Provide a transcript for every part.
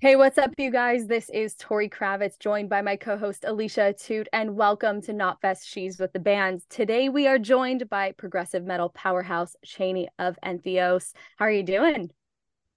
Hey, what's up, you guys? This is Tori Kravitz, joined by my co host Alicia Toot, and welcome to Not Knotfest She's with the Band. Today, we are joined by progressive metal powerhouse Chaney of Entheos. How are you doing?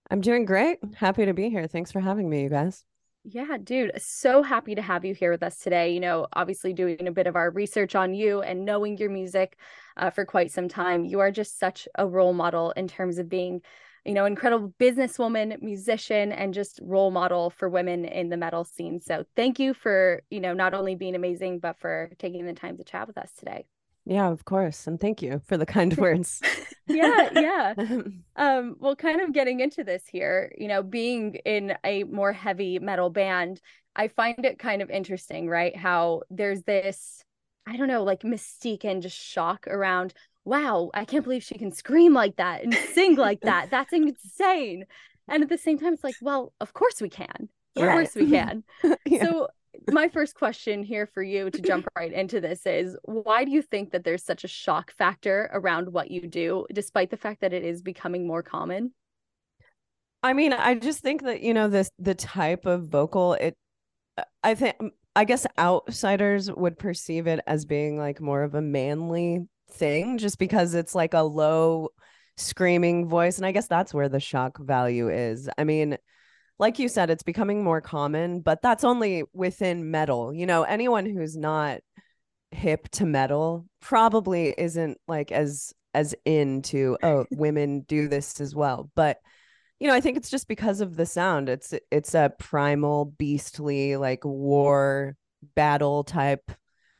I'm doing great. Happy to be here. Thanks for having me, you guys. Yeah, dude, so happy to have you here with us today. You know, obviously doing a bit of our research on you and knowing your music uh, for quite some time. You are just such a role model in terms of being you know, incredible businesswoman, musician, and just role model for women in the metal scene. So thank you for, you know, not only being amazing, but for taking the time to chat with us today. Yeah, of course. And thank you for the kind words. yeah, yeah. um, well, kind of getting into this here, you know, being in a more heavy metal band, I find it kind of interesting, right? How there's this, I don't know, like mystique and just shock around wow, I can't believe she can scream like that and sing like that. That's insane. And at the same time, it's like, well, of course we can. Of right. course we can. yeah. So, my first question here for you to jump right into this is why do you think that there's such a shock factor around what you do, despite the fact that it is becoming more common? I mean, I just think that, you know, this the type of vocal, it uh, I think I guess outsiders would perceive it as being like more of a manly thing just because it's like a low screaming voice and i guess that's where the shock value is. I mean like you said it's becoming more common but that's only within metal. You know anyone who's not hip to metal probably isn't like as as into oh women do this as well. But you know i think it's just because of the sound. It's it's a primal beastly like war battle type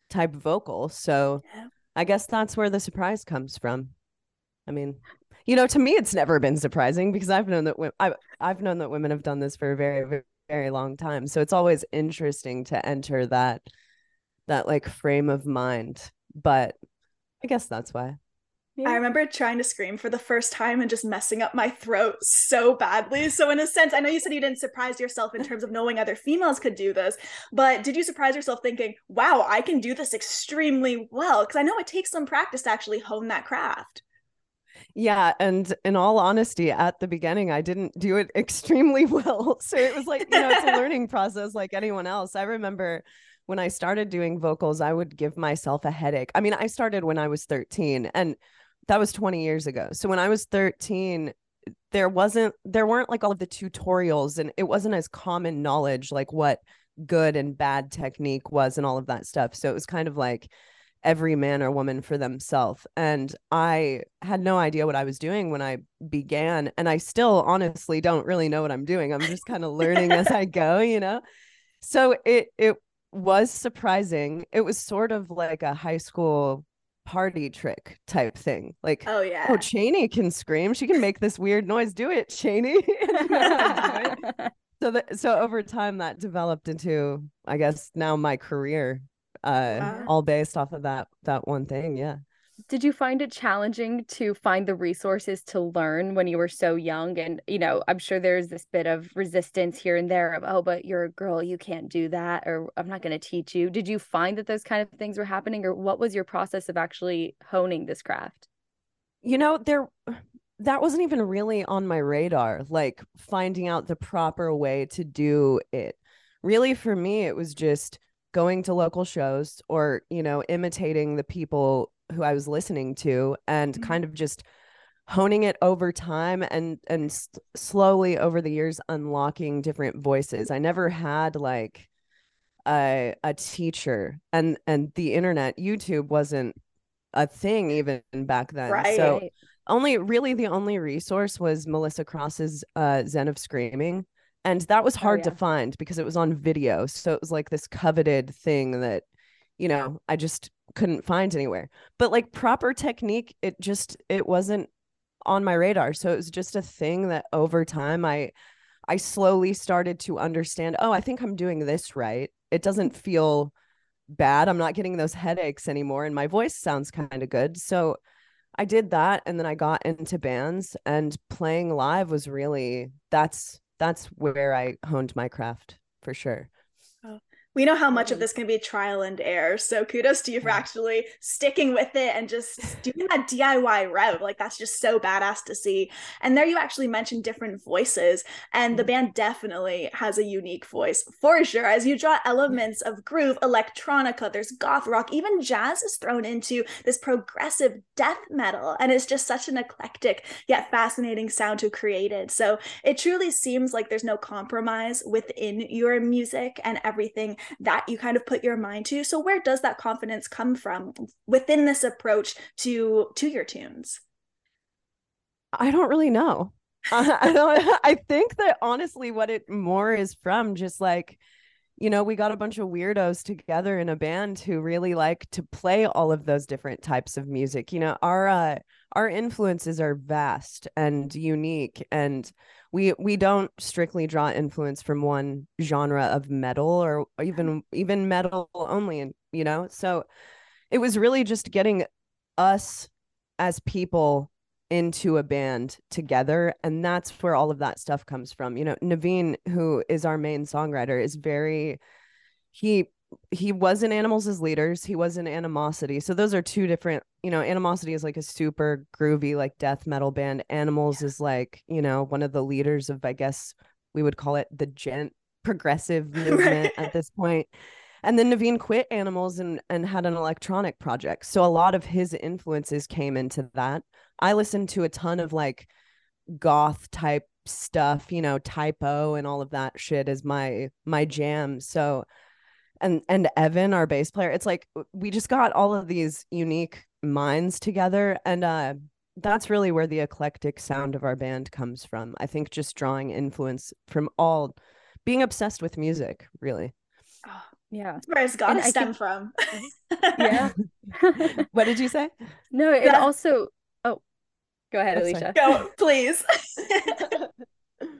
type vocal. So yeah. I guess that's where the surprise comes from. I mean, you know, to me, it's never been surprising because I've known that I've, I've known that women have done this for a very, very, very long time. So it's always interesting to enter that that like frame of mind. But I guess that's why. Yeah. I remember trying to scream for the first time and just messing up my throat so badly. So, in a sense, I know you said you didn't surprise yourself in terms of knowing other females could do this, but did you surprise yourself thinking, wow, I can do this extremely well? Because I know it takes some practice to actually hone that craft. Yeah. And in all honesty, at the beginning, I didn't do it extremely well. So it was like, you know, it's a learning process like anyone else. I remember when I started doing vocals, I would give myself a headache. I mean, I started when I was 13 and that was 20 years ago. So when I was 13, there wasn't there weren't like all of the tutorials and it wasn't as common knowledge like what good and bad technique was and all of that stuff. So it was kind of like every man or woman for themselves. And I had no idea what I was doing when I began. And I still honestly don't really know what I'm doing. I'm just kind of learning as I go, you know? So it it was surprising. It was sort of like a high school party trick type thing. Like, oh yeah, oh Chaney can scream. She can make this weird noise. Do it, Chaney. so that so over time that developed into, I guess now my career, uh, wow. all based off of that that one thing. Yeah did you find it challenging to find the resources to learn when you were so young? And you know i'm sure there's this bit of resistance here and there of oh but you're a girl you can't do that or i'm not going to teach you. Did you find that those kind of things were happening or what was your process of actually honing this craft? You know there that wasn't even really on my radar like finding out the proper way to do it. Really for me it was just going to local shows or you know imitating the people who I was listening to and mm-hmm. kind of just honing it over time and and s- slowly over the years unlocking different voices. I never had like a a teacher and and the internet YouTube wasn't a thing even back then. Right. So only really the only resource was Melissa Cross's uh Zen of Screaming and that was oh, hard oh, yeah. to find because it was on video so it was like this coveted thing that you know i just couldn't find anywhere. But like proper technique, it just it wasn't on my radar. So it was just a thing that over time I I slowly started to understand, oh, I think I'm doing this right. It doesn't feel bad. I'm not getting those headaches anymore and my voice sounds kind of good. So I did that and then I got into bands and playing live was really that's that's where I honed my craft for sure. We know how much of mm. this can be trial and error. So kudos to you for actually sticking with it and just doing that DIY route. Like that's just so badass to see. And there you actually mentioned different voices, and the mm. band definitely has a unique voice for sure. As you draw elements of groove, electronica, there's goth rock, even jazz is thrown into this progressive death metal, and it's just such an eclectic yet fascinating sound to create it. So it truly seems like there's no compromise within your music and everything that you kind of put your mind to. So where does that confidence come from within this approach to to your tunes? I don't really know. I don't I think that honestly what it more is from just like you know, we got a bunch of weirdos together in a band who really like to play all of those different types of music. You know, our uh, our influences are vast and unique, and we we don't strictly draw influence from one genre of metal or even even metal only. And you know, so it was really just getting us as people into a band together and that's where all of that stuff comes from. You know Navene who is our main songwriter is very he he was in animals as leaders he was in animosity. So those are two different you know animosity is like a super groovy like death metal band. Animals is like you know one of the leaders of i guess we would call it the djent progressive movement at this point. And then Navene quit animals and and had an electronic project. So a lot of his influences came into that. I listened to a ton of like goth type stuff, you know, Type O and all of that shit is my my jam. So and and Evan, our bass player, it's like we just got all of these unique minds together and uh that's really where the eclectic sound of our band comes from. I think just drawing influence from all being obsessed with music, really. Oh, yeah That's where it's got to stem from yeah what did you say no it yeah. also go ahead alicia. Go please.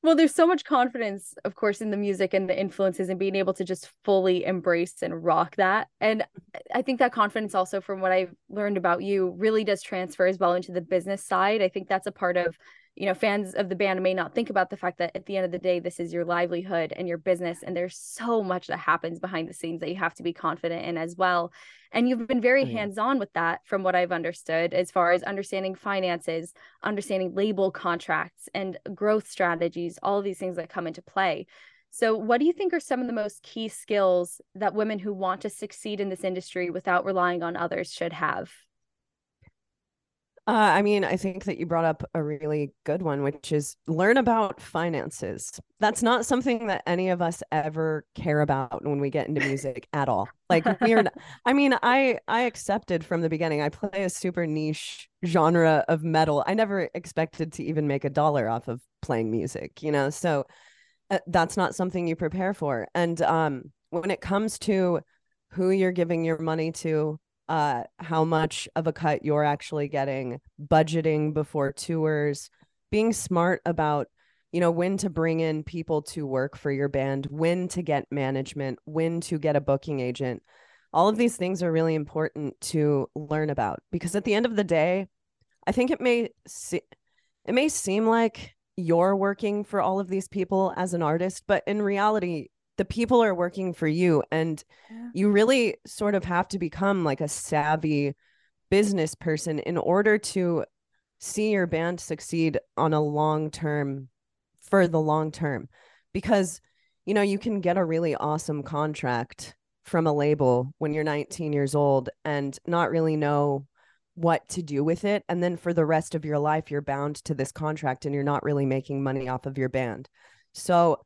Well there's so much confidence of course in the music and the influences and being able to just fully embrace and rock that. And i think that confidence also from what i've learned about you really does transfer as well into the business side. I think that's a part of you know fans of the band may not think about the fact that at the end of the day this is your livelihood and your business and there's so much that happens behind the scenes that you have to be confident in as well. And you've been very oh, hands-on with that from what i've understood as far as understanding finances understanding label contracts and growth strategies all of these things that come into play. So what do you think are some of the most key skills that women who want to succeed in this industry without relying on others should have uh, I mean, I think that you brought up a really good one, which is learn about finances. That's not something that any of us ever care about when we get into music at all. Like we're, I mean, I I accepted from the beginning. I play a super niche genre of metal. I never expected to even make a dollar off of playing music, you know. So uh, that's not something you prepare for. And um, when it comes to who you're giving your money to, uh, how much of a cut you're actually getting, budgeting before tours, being smart about, you know, when to bring in people to work for your band, when to get management, when to get a booking agent. All of these things are really important to learn about because at the end of the day, I think it may se- it may seem like you're working for all of these people as an artist, but in reality, the people are working for you and yeah. you really sort of have to become like a savvy business person in order to see your band succeed on a long term for the long term because you know you can get a really awesome contract from a label when you're 19 years old and not really know what to do with it and then for the rest of your life you're bound to this contract and you're not really making money off of your band so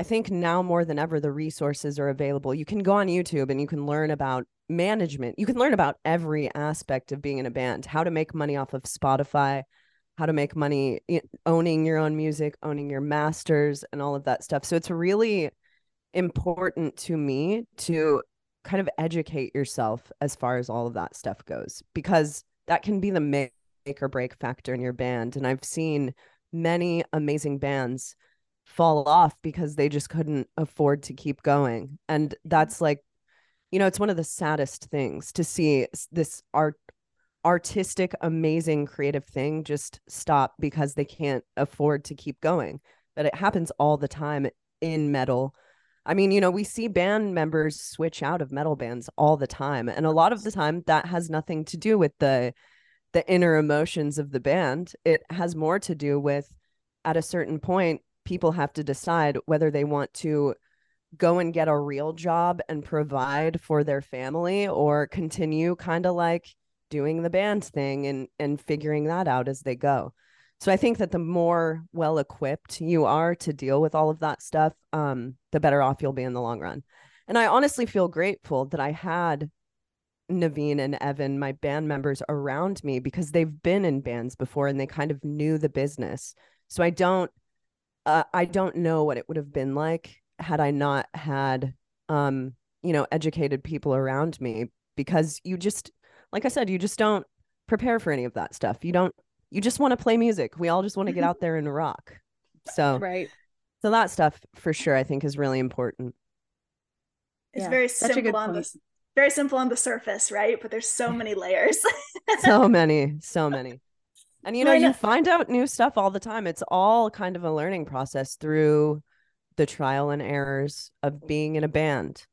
I think now more than ever, the resources are available. You can go on YouTube and you can learn about management. You can learn about every aspect of being in a band, how to make money off of Spotify, how to make money owning your own music, owning your masters, and all of that stuff. So it's really important to me to kind of educate yourself as far as all of that stuff goes, because that can be the make or break factor in your band. And I've seen many amazing bands fall off because they just couldn't afford to keep going and that's mm-hmm. like you know it's one of the saddest things to see this art artistic amazing creative thing just stop because they can't afford to keep going but it happens all the time in metal I mean, you know, we see band members switch out of metal bands all the time. And a lot of the time that has nothing to do with the the inner emotions of the band. It has more to do with at a certain point people have to decide whether they want to go and get a real job and provide for their family or continue kind of like doing the band thing and and figuring that out as they go. So I think that the more well equipped you are to deal with all of that stuff, um, the better off you'll be in the long run. And I honestly feel grateful that I had Navene and Evan, my band members around me because they've been in bands before and they kind of knew the business. So I don't uh, I don't know what it would have been like had I not had um, you know, educated people around me because you just like I said, you just don't prepare for any of that stuff. You don't you just want to play music. We all just want to get out there and rock. So right. So that stuff for sure I think is really important. It's yeah, very simple on the very simple on the surface, right? But there's so many layers. so many, so many. And you know, you find out new stuff all the time. It's all kind of a learning process through the trial and errors of being in a band.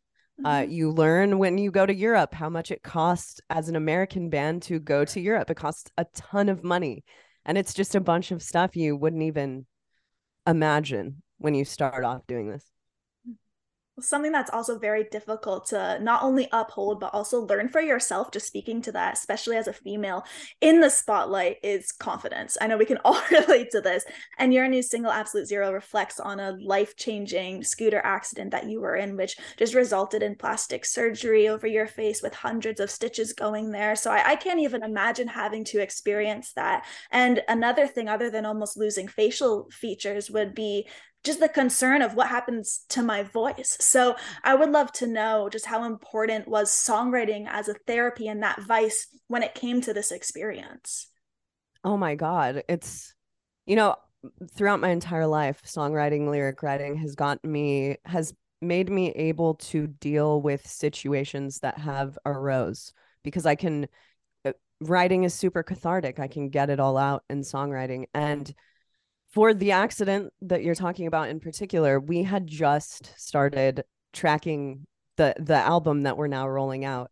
Uh, mm-hmm. Uh, you learn when you go to Europe how much it costs as an American band to go to Europe. It costs a ton of money. And it's just a bunch of stuff you wouldn't even imagine when you start off doing this something that's also very difficult to not only uphold but also learn for yourself just speaking to that especially as a female in the spotlight is confidence. I know we can all relate to this. And your new single absolute zero reflects on a life-changing scooter accident that you were in which just resulted in plastic surgery over your face with hundreds of stitches going there. So i, I can't even imagine having to experience that. And another thing other than almost losing facial features would be just the concern of what happens to my voice. So I would love to know just how important was songwriting as a therapy and that vice when it came to this experience. Oh my God. It's, you know, throughout my entire life, songwriting, lyric writing has gotten me, has made me able to deal with situations that have arose because I can, uh, writing is super cathartic. I can get it all out in songwriting. And for the accident that you're talking about in particular, we had just started tracking the the album that we're now rolling out.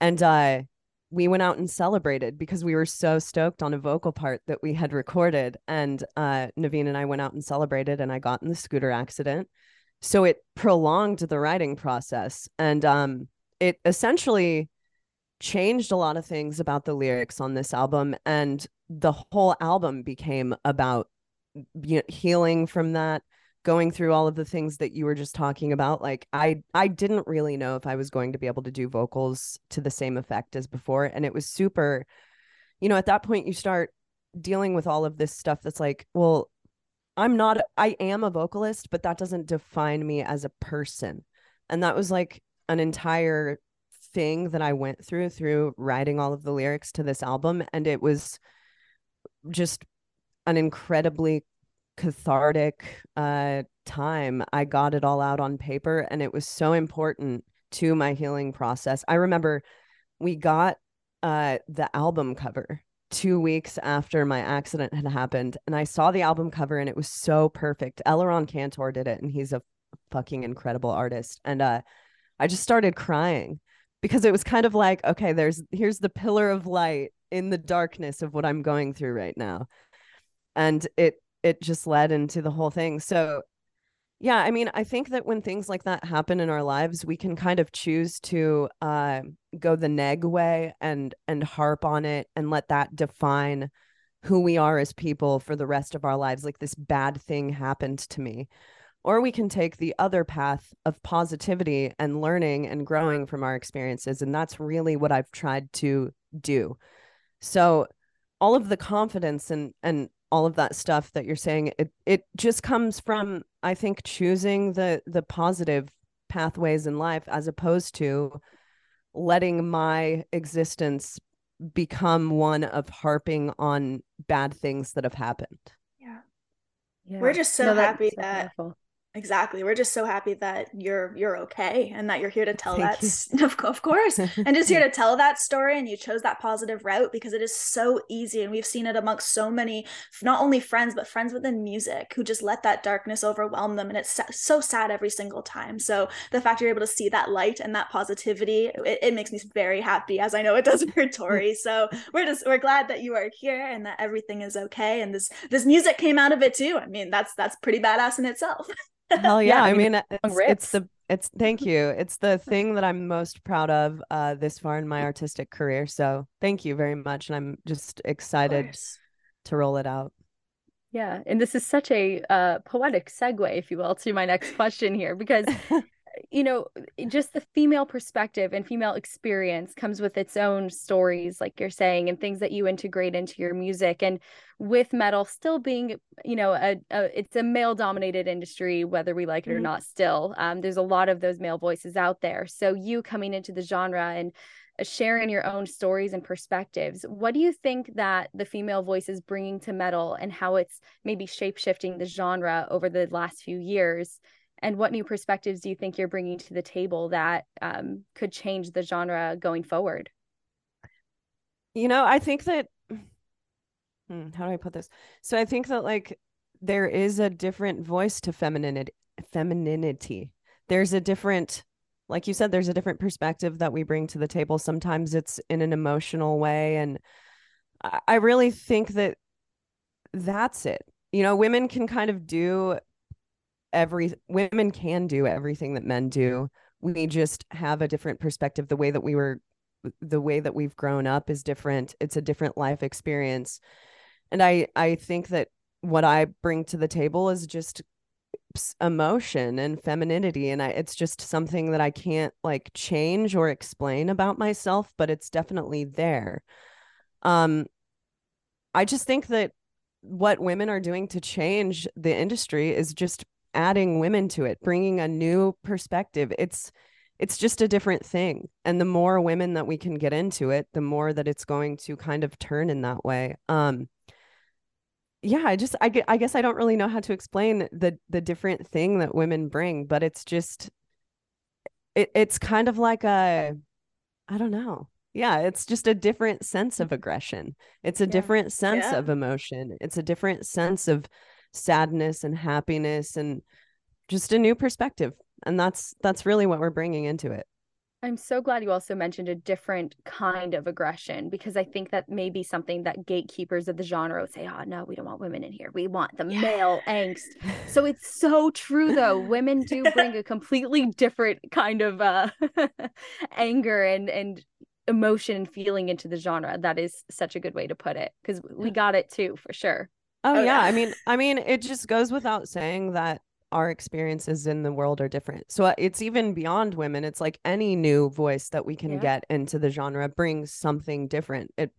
And uh we went out and celebrated because we were so stoked on a vocal part that we had recorded. And uh, Navene and I went out and celebrated, and I got in the scooter accident. So it prolonged the writing process. And um, it essentially changed a lot of things about the lyrics on this album. And the whole album became about healing from that going through all of the things that you were just talking about like i i didn't really know if i was going to be able to do vocals to the same effect as before. And it was super you know at that point you start dealing with all of this stuff that's like well i'm not i am a vocalist but that doesn't define me as a person. And that was like an entire thing that i went through through writing all of the lyrics to this album. And it was just an incredibly cathartic uh, time. I got it all out on paper, and it was so important to my healing process. I remember we got uh, the album cover two weeks after my accident had happened, and I saw the album cover, and it was so perfect. Eliran Kantor did it, and he's a fucking incredible artist. And uh, I just started crying because it was kind of like, okay, there's here's the pillar of light in the darkness of what I'm going through right now and it it just led into the whole thing. So yeah i mean i think that when things like that happen in our lives we can kind of choose to uh, go the neg way and and harp on it and let that define who we are as people for the rest of our lives like this bad thing happened to me. Or we can take the other path of positivity and learning and growing from our experiences and that's really what i've tried to do. So all of the confidence and and all of that stuff that you're saying it it just comes from i think choosing the the positive pathways in life as opposed to letting my existence become one of harping on bad things that have happened yeah, yeah. we're just so no, happy that wonderful. Exactly. We're just so happy that you're you're okay and that you're here to tell Thank that of, of course and just here to tell that story and you chose that positive route because it is so easy and we've seen it amongst so many not only friends but friends within music who just let that darkness overwhelm them and it's so sad every single time. So the fact you're able to see that light and that positivity it, it makes me very happy as I know it does for Tori. so we're just we're glad that you are here and that everything is okay and this this music came out of it too. I mean that's that's pretty badass in itself. Hell yeah. yeah I mean, it's, it's, the, it's, thank you. It's the thing that I'm most proud of uh, this far in my artistic career. So thank you very much. And I'm just excited to roll it out. Yeah. And this is such a uh, poetic segue, if you will, to my next question here, because you know, just the female perspective and female experience comes with its own stories, like you're saying, and things that you integrate into your music. And with metal still being, you know, a, a it's a male dominated industry, whether we like it mm-hmm. or not, still, um, there's a lot of those male voices out there. So you coming into the genre and uh, sharing your own stories and perspectives. What do you think that the female voice is bringing to metal and how it's maybe shape shifting the genre over the last few years? And what new perspectives do you think you're bringing to the table that um, could change the genre going forward? You know i think that hmm, how do i put this? So i think that like there is a different voice to femininity femininity. There's a different like you said there's a different perspective that we bring to the table. Sometimes it's in an emotional way and i really think that that's it. You know women can kind of do every women can do everything that men do. We just have a different perspective. The way that we were the way that we've grown up is different. It's a different life experience. And i i think that what i bring to the table is just emotion and femininity. And I, it's just something that i can't like change or explain about myself but it's definitely there. Um i just think that what women are doing to change the industry is just adding women to it, bringing a new perspective. It's it's just a different thing. And the more women that we can get into it, the more that it's going to kind of turn in that way. Um yeah, I just I, I guess I don't really know how to explain the the different thing that women bring, but it's just it it's kind of like a I don't know. Yeah, it's just a different sense of aggression. It's a yeah. different sense yeah. of emotion. It's a different sense of sadness and happiness and just a new perspective. And that's that's really what we're bringing into it. I'm so glad you also mentioned a different kind of aggression because i think that may be something that gatekeepers of the genre would say oh no we don't want women in here. We want the yeah. male angst. So it's so true though. Women do bring a completely different kind of uh anger and and emotion and feeling into the genre. That is such a good way to put it because we got it too for sure Oh, oh yeah. yeah. I mean, I mean, it just goes without saying that our experiences in the world are different. So uh, it's even beyond women. It's like any new voice that we can yeah. get into the genre brings something different. It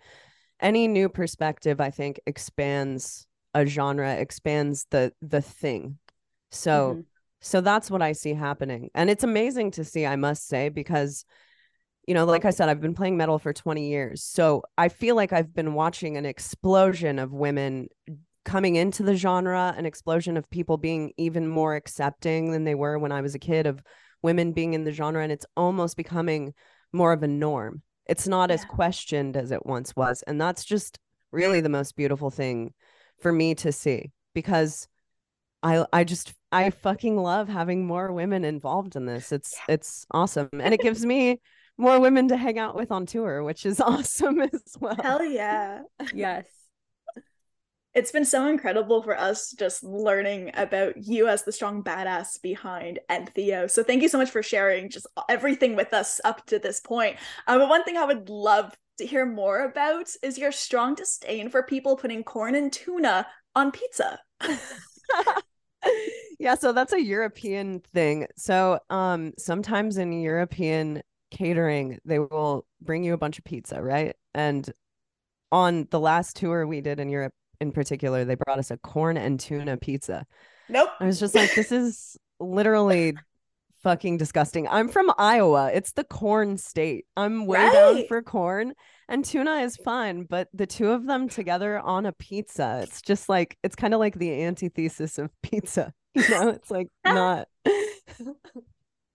any new perspective, I think, expands a genre, expands the the thing. So mm-hmm. so that's what I see happening. And it's amazing to see, I must say, because you know, like I said, I've been playing metal for 20 years. So I feel like I've been watching an explosion of women coming into the genre, an explosion of people being even more accepting than they were when I was a kid of women being in the genre. And it's almost becoming more of a norm. It's not yeah. as questioned as it once was. And that's just really the most beautiful thing for me to see because I I just I fucking love having more women involved in this. It's yeah. it's awesome. And it gives me more women to hang out with on tour, which is awesome as well. Hell yeah. yes it's been so incredible for us just learning about you as the strong badass behind Entheos. So thank you so much for sharing just everything with us up to this point. Uh, but one thing I would love to hear more about is your strong disdain for people putting corn and tuna on pizza. yeah, so that's a European thing. So um sometimes in European catering they will bring you a bunch of pizza, right? And on the last tour we did in Europe in particular, they brought us a corn and tuna pizza. Nope. I was just like, this is literally fucking disgusting. I'm from Iowa. It's the corn state. I'm way right. down for corn and tuna is fine, but the two of them together on a pizza, it's just like it's kind of like the antithesis of pizza. you know, it's like not.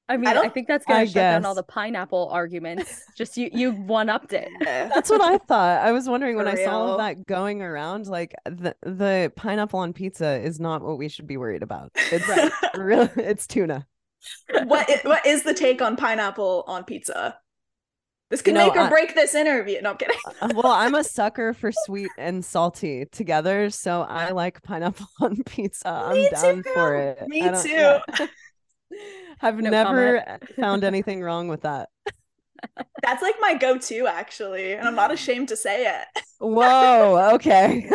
I mean, I I, think that's gonna I shut down all the pineapple arguments. Just you, you one upped it. That's what I thought. I was wondering when For I saw all that going around, like the the pineapple on pizza is not what we should be worried about. It's Right. really it's tuna. What What is the take on pineapple on pizza? This could You know, make or I- break this interview. No, I'm kidding. Uh, Well, I'm a sucker for sweet and salty together, so I like pineapple on pizza. I'm Me down too. for it. Me too. yeah. I've No never found anything wrong with that. That's like my go-to actually, and I'm not ashamed to say it. Whoa, okay.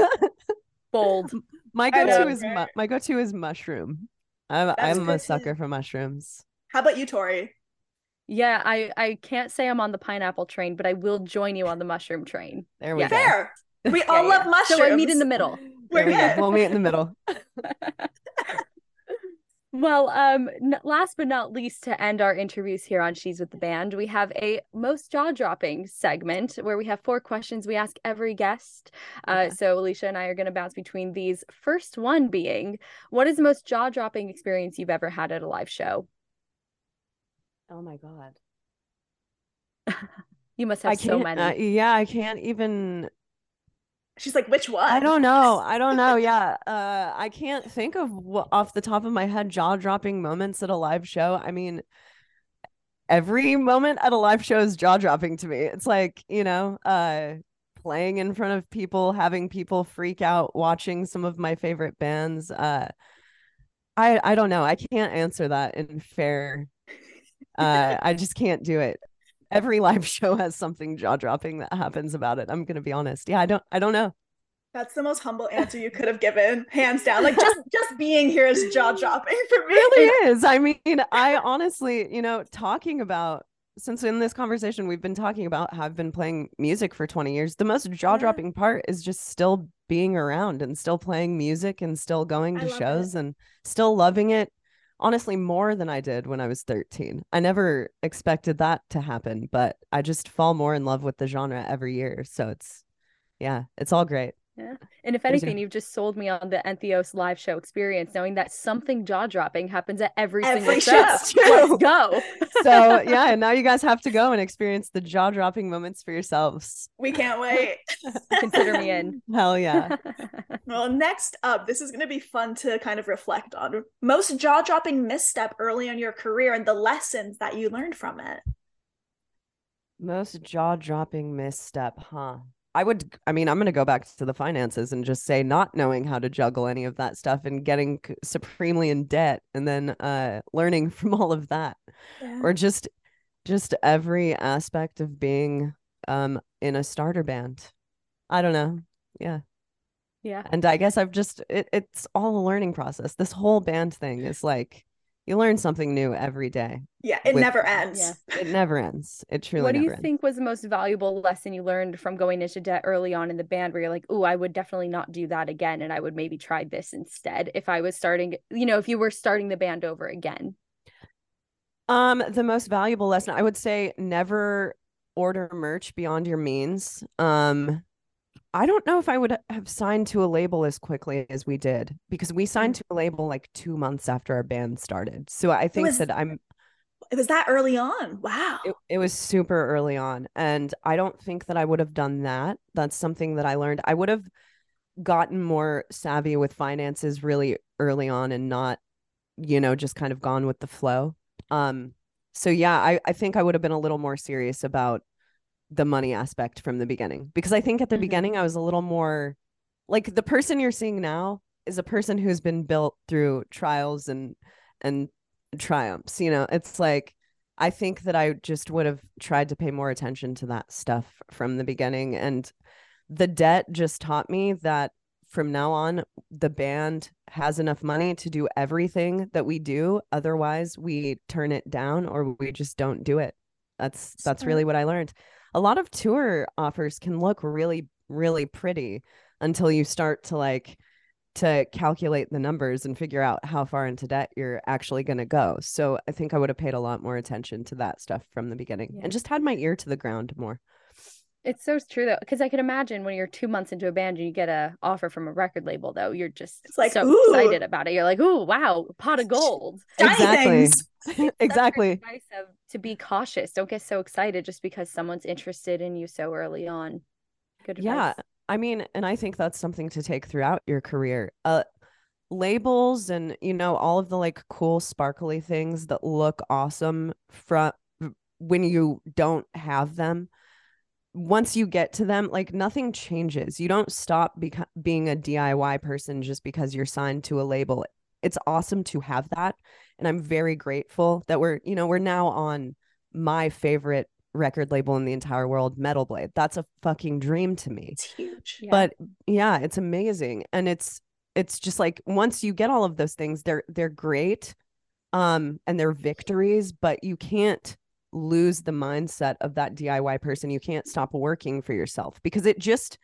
Bold. my go-to is mu- my go-to is mushroom. I'm That's I'm a too. sucker for mushrooms. How about you, Tori? Yeah, I I can't say I'm on the pineapple train, but I will join you on the mushroom train. There we Yeah. go. Fair. We all Yeah, love yeah. mushrooms. So I meet in the middle. There we We're go. We'll meet in the middle. Well, um, n- last but not least, to end our interviews here on She's with the Band, we have a most jaw dropping segment where we have four questions we ask every guest. Uh, so Alicia and I are going to bounce between these. First one being, what is the most jaw dropping experience you've ever had at a live show? Oh my god. You must have so many. uh, yeah, I can't even. She's like, which one? I don't know. I don't know. Yeah. Uh, I can't think of wha- off the top of my head jaw dropping moments at a live show. I mean, every moment at a live show is jaw dropping to me. It's like, you know, uh, playing in front of people, having people freak out, watching some of my favorite bands. Uh, I I don't know. I can't answer that in fair. Uh, I just can't do it. Every live show has something jaw dropping that happens about it. I'm gonna be honest. Yeah, I don't. I don't know. That's the most humble answer you could have given, hands down. Like just just being here is jaw dropping for me. really is. I mean, I honestly, you know, talking about since in this conversation we've been talking about how I've been playing music for 20 years. The most jaw-dropping part is just still being around and still playing music and still going to shows it. and still loving it. Honestly, more than I did when I was 13. I never expected that to happen, but I just fall more in love with the genre every year. So it's yeah, it's all great. And if anything, your- you've just sold me on the Entheos live show experience, knowing that something jaw dropping happens at every, Every single show. show. Let's go. So yeah, and now you guys have to go and experience the jaw-dropping moments for yourselves. We can't wait. Consider me in. Hell yeah. Well, next up, this is going to be fun to kind of reflect on. Most jaw dropping misstep early in your career and the lessons that you learned from it. Most jaw-dropping misstep, huh? I would, I mean, I'm going to go back to the finances and just say not knowing how to juggle any of that stuff and getting supremely in debt and then uh learning from all of that or just just every aspect of being um in a starter band. I don't know. Yeah. yeah. And I guess I've just it, it's all a learning process. This whole band thing is like you learn something new every day. yeah, it with- never ends. Yeah. It never ends. It truly what do you ends. think was the most valuable lesson you learned from going into debt early on in the band where you're like, oh, I would definitely not do that again. And I would maybe try this instead if I was starting, you know, if you were starting the band over again. Um, the most valuable lesson I would say never order merch beyond your means. Um, I don't know if I would have signed to a label as quickly as we did because we signed to a label like two months after our band started. So I think was- that I'm It was that early on. Wow. it, it was super early on and I don't think that I would have done that. That's something that I learned. I would have gotten more savvy with finances really early on and not, you know, just kind of gone with the flow. Um, so yeah, I, I think I would have been a little more serious about the money aspect from the beginning because I think at the Mhm. beginning I was a little more like the person you're seeing now is a person who's been built through trials and and triumphs. You know, it's like I think that I just would have tried to pay more attention to that stuff from the beginning. And the debt just taught me that from now on, the band has enough money to do everything that we do. Otherwise, we turn it down or we just don't do it. That's that's really what I learned. A lot of tour offers can look really, really pretty until you start to like to calculate the numbers and figure out how far into debt you're actually going to go. So I think I would have paid a lot more attention to that stuff from the beginning Yeah. and just had my ear to the ground more. It's so true though, because I can imagine when you're two months into a band and you get a offer from a record label, though, you're just It's like, so "Ooh." excited about it. You're like, "Ooh, wow, pot of gold." Exactly. things. That's great exactly. advice of to be cautious. Don't get so excited just because someone's interested in you so early on. Good Yeah. I mean, and I think that's something to take throughout your career. Uh labels and you know all of the like cool sparkly things that look awesome from when you don't have them. Once you get to them, like nothing changes. You don't stop beco- being a DIY person just because you're signed to a label. It's awesome to have that, and I'm very grateful that we're, you know, we're now on my favorite record label in the entire world, Metal Blade. That's a fucking dream to me. It's huge. Yeah. But yeah, it's amazing. And it's it's just like once you get all of those things, they're they're great. Um, and they're victories, but you can't lose the mindset of that DIY person. You can't stop working for yourself because it just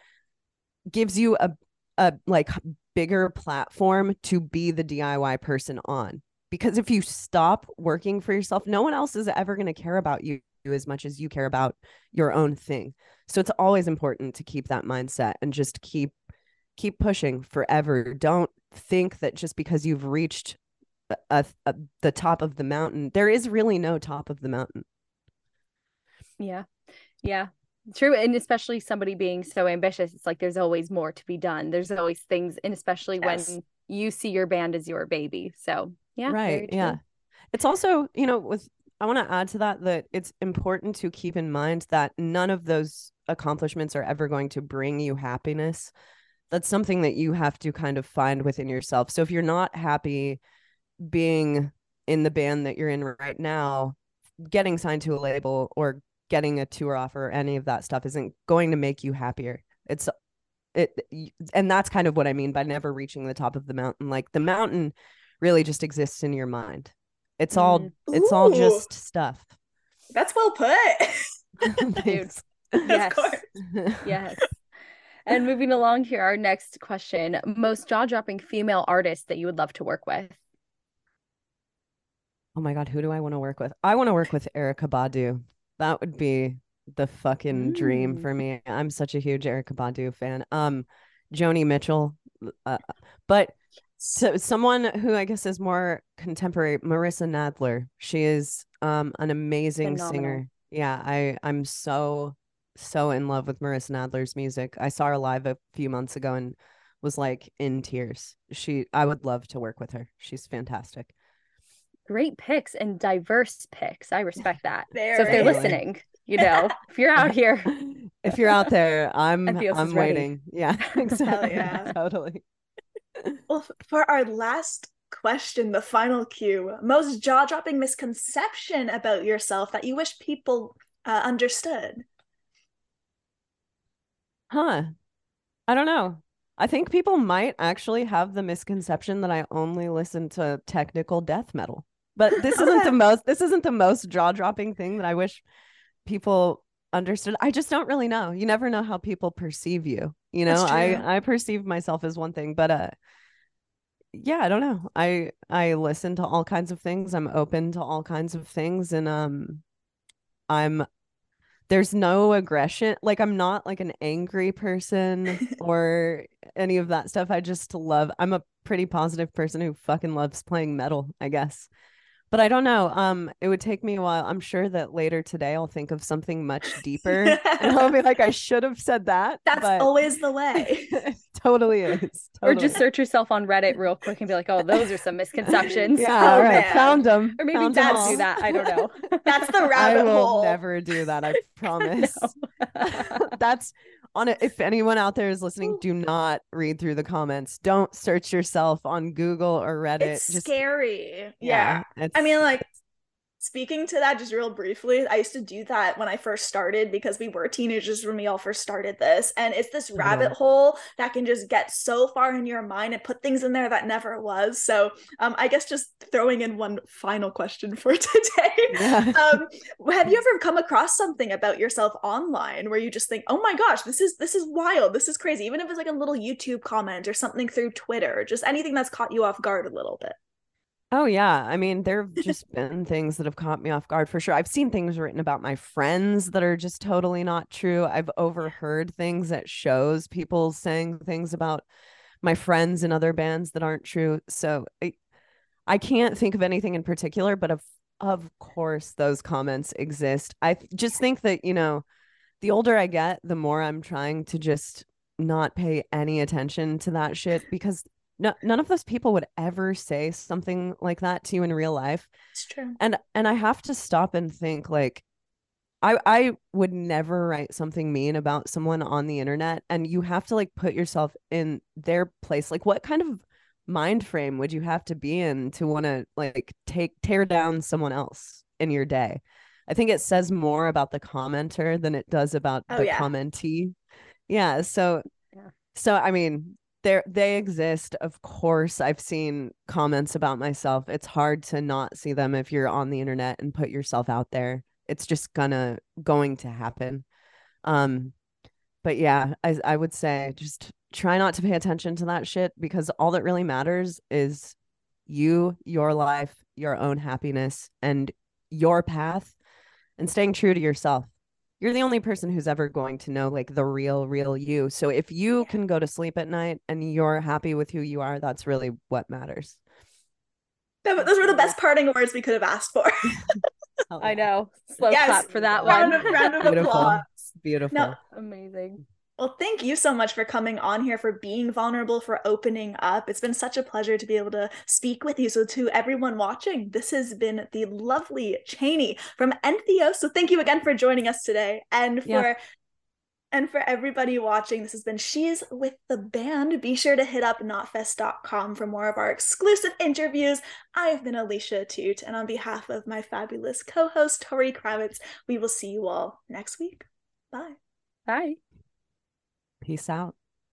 gives you a a like bigger platform to be the DIY person on. Because if you stop working for yourself, no one else is ever going to care about you as much as you care about your own thing. So it's always important to keep that mindset and just keep keep pushing forever. Don't think that just because you've reached a, a, the top of the mountain, there is really no top of the mountain. Yeah. Yeah. True. And especially somebody being so ambitious, it's like there's always more to be done. There's always things, and especially Yes. when you see your band as your baby. So, yeah. right. Yeah. It's also, you know, with I want to add to that that it's important to keep in mind that none of those accomplishments are ever going to bring you happiness. That's something that you have to kind of find within yourself. So if you're not happy being in the band that you're in right now, getting signed to a label or getting a tour offer or any of that stuff isn't going to make you happier. It's it and that's kind of what I mean by never reaching the top of the mountain. Like the mountain really just exists in your mind. It's all Mm. it's all just stuff. That's well put. Thanks. Yes. Yes. and moving along here, our next question most jaw dropping female artist that you would love to work with. Oh my god, who do I want to work with? I want to work with Erykah Badu. That would be the fucking dream for me. I'm such a huge Erykah Badu fan. Um, Joni Mitchell, uh, but so someone who I guess is more contemporary, Marissa Nadler. She is um an amazing Phenomenal. singer. Yeah, I I'm so so in love with Marissa Nadler's music. I saw her live a few months ago and was like in tears. She I would love to work with her. She's fantastic. Great picks and diverse picks. I respect that. Very. So if they're Really? listening, you know, if you're out here, if you're out there, I'm Entheos I'm is ready. waiting. Yeah, exactly. yeah. Totally. Well, for our last question, the final cue, most jaw dropping misconception about yourself that you wish people uh, understood. Huh. I don't know. I think people might actually have the misconception that I only listen to technical death metal. But this isn't the most this isn't the most jaw-dropping thing that I wish people understood. I just don't really know. You never know how people perceive you. You know, I I perceive myself as one thing, but uh yeah, I don't know. I I listen to all kinds of things. I'm open to all kinds of things and um I'm there's no aggression. Like I'm not like an angry person or any of that stuff. I just love I'm a pretty positive person who fucking loves playing metal, I guess. But I don't know. Um, it would take me a while. I'm sure that later today I'll think of something much deeper and I'll be like, I should have said that. That's but always the way. totally is. or just search yourself on Reddit real quick and be like, oh, those are some misconceptions. Yeah, Oh, right. man. Found them. Or maybe Found dads do that. I don't know. That's the rabbit I will hole. never do that. I promise. No. That's on it. If anyone out there is listening, do not read through the comments. Don't search yourself on Google or Reddit. It's Just scary. Yeah. it's- I mean, like, speaking to that just real briefly, I used to do that when I first started because we were teenagers when we all first started this. And it's this rabbit hole that can just get so far in your mind and put things in there that never was. So, um, I guess just throwing in one final question for today. Yeah. um, have you ever come across something about yourself online where you just think, "Oh my gosh, this is this is wild, this is crazy," even if it's like a little YouTube comment or something through Twitter, just anything that's caught you off guard a little bit? Oh yeah, I mean there've just been things that have caught me off guard for sure. I've seen things written about my friends that are just totally not true. I've overheard things at shows, people saying things about my friends and other bands that aren't true. So I, I can't think of anything in particular, but of of course those comments exist. I just think that, you know, the older I get, the more I'm trying to just not pay any attention to that shit because no, none of those people would ever say something like that to you in real life. It's true. And and I have to stop and think like I I would never write something mean about someone on the internet and you have to like put yourself in their place. Like what kind of mind frame would you have to be in to want to like take tear down someone else in your day? I think it says more about the commenter than it does about Oh, the yeah. commentee. Yeah, so Yeah. so I mean, there they exist. Of course, I've seen comments about myself. It's hard to not see them if you're on the internet and put yourself out there. It's just gonna going to happen. Um but yeah, I I would say just try not to pay attention to that shit because all that really matters is you, your life, your own happiness and your path and staying true to yourself. You're the only person who's ever going to know like the real, real you. So if you Yeah. can go to sleep at night and you're happy with who you are, that's really what matters. That- those were the best parting words we could have asked for. I know. Slow Yes, clap for that round one. of round of Beautiful. applause. Beautiful. No, Amazing. Well, thank you so much for coming on here, for being vulnerable, for opening up. It's been such a pleasure to be able to speak with you. So, to everyone watching, this has been the lovely Chaney from Entheos. So, thank you again for joining us today. And for Yeah. and for everybody watching, this has been She's with the Band. Be sure to hit up knotfest.com for more of our exclusive interviews. I've been Alicia Toot, and on behalf of my fabulous co-host Tori Kravitz, we will see you all next week. Bye. Bye. Peace out.